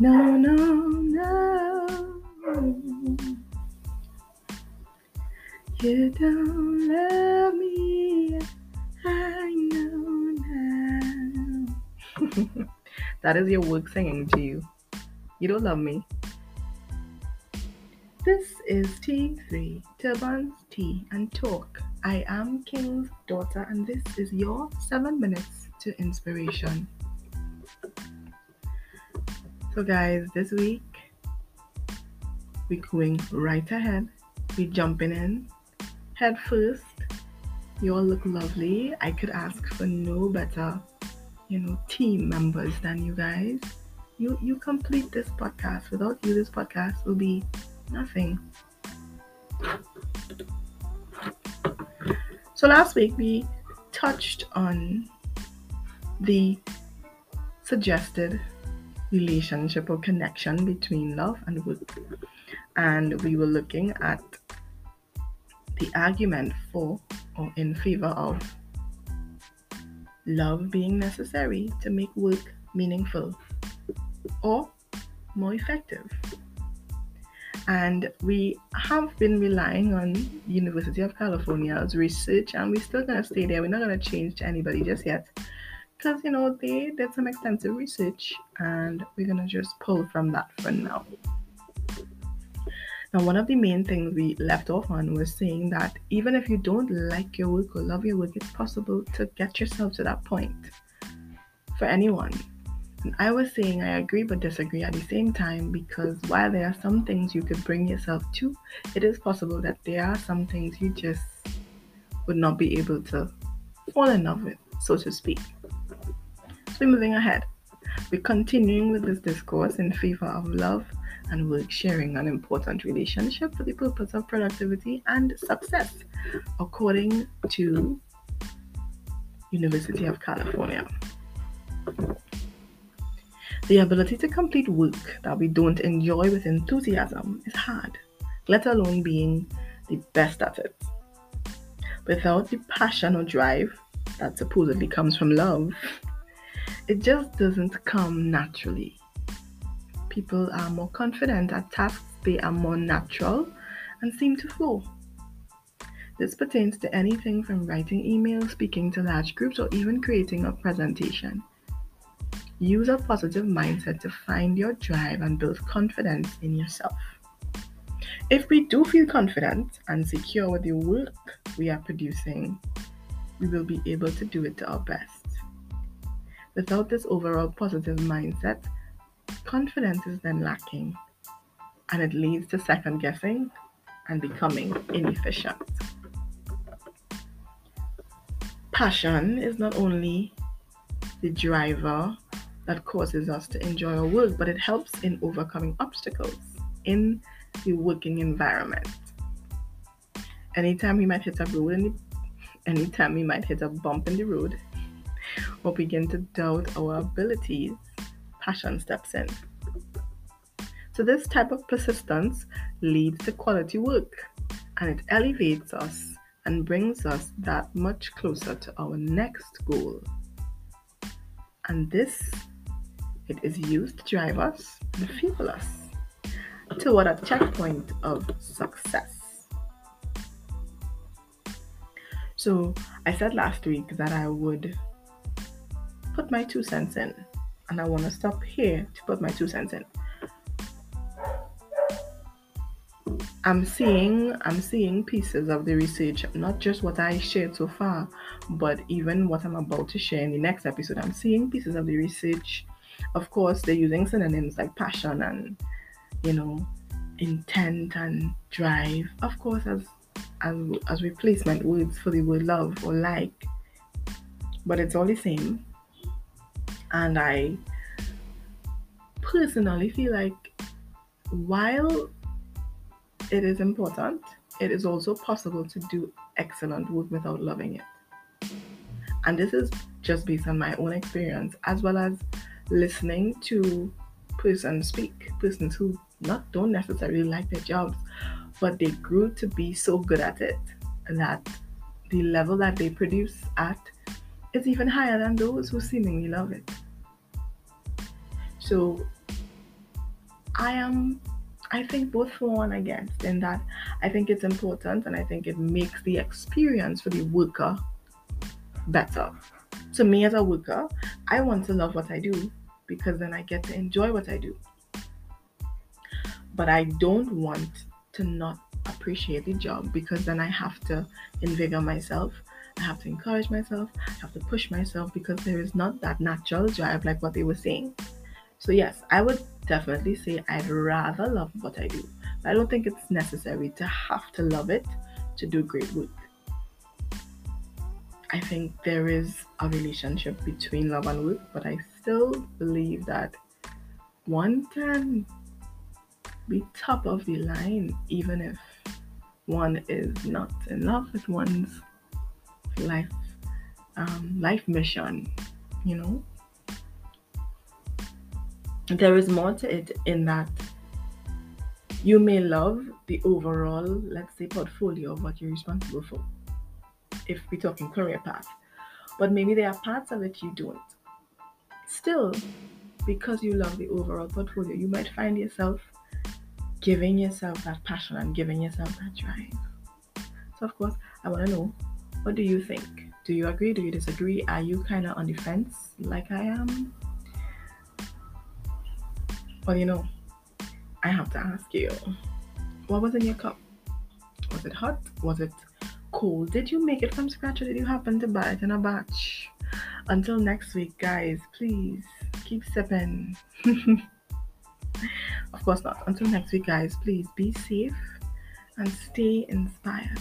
No, no, no. You don't love me. I know now. that is your work singing to you. You don't love me. This is T3 Turbans Tea and Talk. I am King's daughter, and this is your seven minutes to inspiration. So, guys, this week we're going right ahead. We're jumping in head first. You all look lovely. I could ask for no better, you know, team members than you guys. You you complete this podcast. Without you, this podcast will be nothing. So last week we touched on the suggested relationship or connection between love and work. And we were looking at the argument for or in favor of love being necessary to make work meaningful or more effective. And we have been relying on University of California's research and we're still gonna stay there. We're not gonna change to anybody just yet because you know they did some extensive research and we're gonna just pull from that for now. Now one of the main things we left off on was saying that even if you don't like your work or love your work it's possible to get yourself to that point. For anyone. And i was saying i agree but disagree at the same time because while there are some things you could bring yourself to it is possible that there are some things you just would not be able to fall in love with so to speak moving ahead. We're continuing with this discourse in favor of love and work sharing an important relationship for the purpose of productivity and success, according to University of California. The ability to complete work that we don't enjoy with enthusiasm is hard, let alone being the best at it. Without the passion or drive that supposedly comes from love, it just doesn't come naturally. People are more confident at tasks, they are more natural and seem to flow. This pertains to anything from writing emails, speaking to large groups, or even creating a presentation. Use a positive mindset to find your drive and build confidence in yourself. If we do feel confident and secure with the work we are producing, we will be able to do it to our best. Without this overall positive mindset, confidence is then lacking and it leads to second guessing and becoming inefficient. Passion is not only the driver that causes us to enjoy our work, but it helps in overcoming obstacles in the working environment. Anytime we might hit a road, anytime we might hit a bump in the road, or begin to doubt our abilities, passion steps in. So, this type of persistence leads to quality work and it elevates us and brings us that much closer to our next goal. And this, it is used to drive us and fuel us toward a checkpoint of success. So, I said last week that I would put my two cents in. And I want to stop here to put my two cents in. I'm seeing I'm seeing pieces of the research, not just what I shared so far, but even what I'm about to share in the next episode. I'm seeing pieces of the research. Of course, they're using synonyms like passion and you know intent and drive. Of course, as as as replacement words for the word love or like. But it's all the same. And I personally feel like while it is important, it is also possible to do excellent work without loving it. And this is just based on my own experience, as well as listening to persons speak, persons who not don't necessarily like their jobs, but they grew to be so good at it that the level that they produce at is even higher than those who seemingly love it. So I am I think both for and against in that I think it's important and I think it makes the experience for the worker better. To me as a worker, I want to love what I do because then I get to enjoy what I do. But I don't want to not appreciate the job because then I have to invigorate myself. I have to encourage myself. I have to push myself because there is not that natural drive like what they were saying. So, yes, I would definitely say I'd rather love what I do. I don't think it's necessary to have to love it to do great work. I think there is a relationship between love and work, but I still believe that one can be top of the line even if one is not in love with one's life um, life mission, you know there is more to it in that you may love the overall, let's say, portfolio of what you're responsible for, if we're talking career path. But maybe there are parts of it you don't. Still, because you love the overall portfolio, you might find yourself giving yourself that passion and giving yourself that drive. So, of course, I want to know what do you think? Do you agree? Do you disagree? Are you kind of on the fence like I am? Well, you know, I have to ask you, what was in your cup? Was it hot? Was it cold? Did you make it from scratch or did you happen to buy it in a batch? Until next week, guys, please keep sipping. of course not. Until next week, guys, please be safe and stay inspired.